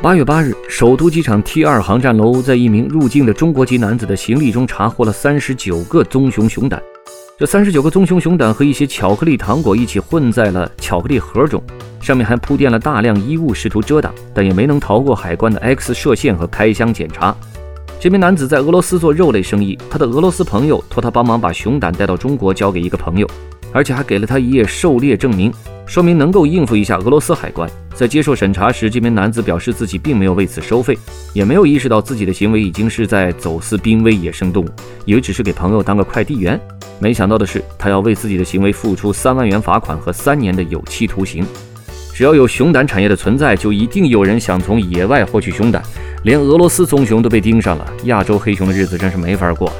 八月八日，首都机场 T 二航站楼在一名入境的中国籍男子的行李中查获了三十九个棕熊熊胆。这三十九个棕熊熊胆和一些巧克力糖果一起混在了巧克力盒中，上面还铺垫了大量衣物，试图遮挡，但也没能逃过海关的 X 射线和开箱检查。这名男子在俄罗斯做肉类生意，他的俄罗斯朋友托他帮忙把熊胆带到中国交给一个朋友，而且还给了他一页狩猎证明。说明能够应付一下俄罗斯海关。在接受审查时，这名男子表示自己并没有为此收费，也没有意识到自己的行为已经是在走私濒危野生动物，以为只是给朋友当个快递员。没想到的是，他要为自己的行为付出三万元罚款和三年的有期徒刑。只要有熊胆产业的存在，就一定有人想从野外获取熊胆。连俄罗斯棕熊都被盯上了，亚洲黑熊的日子真是没法过。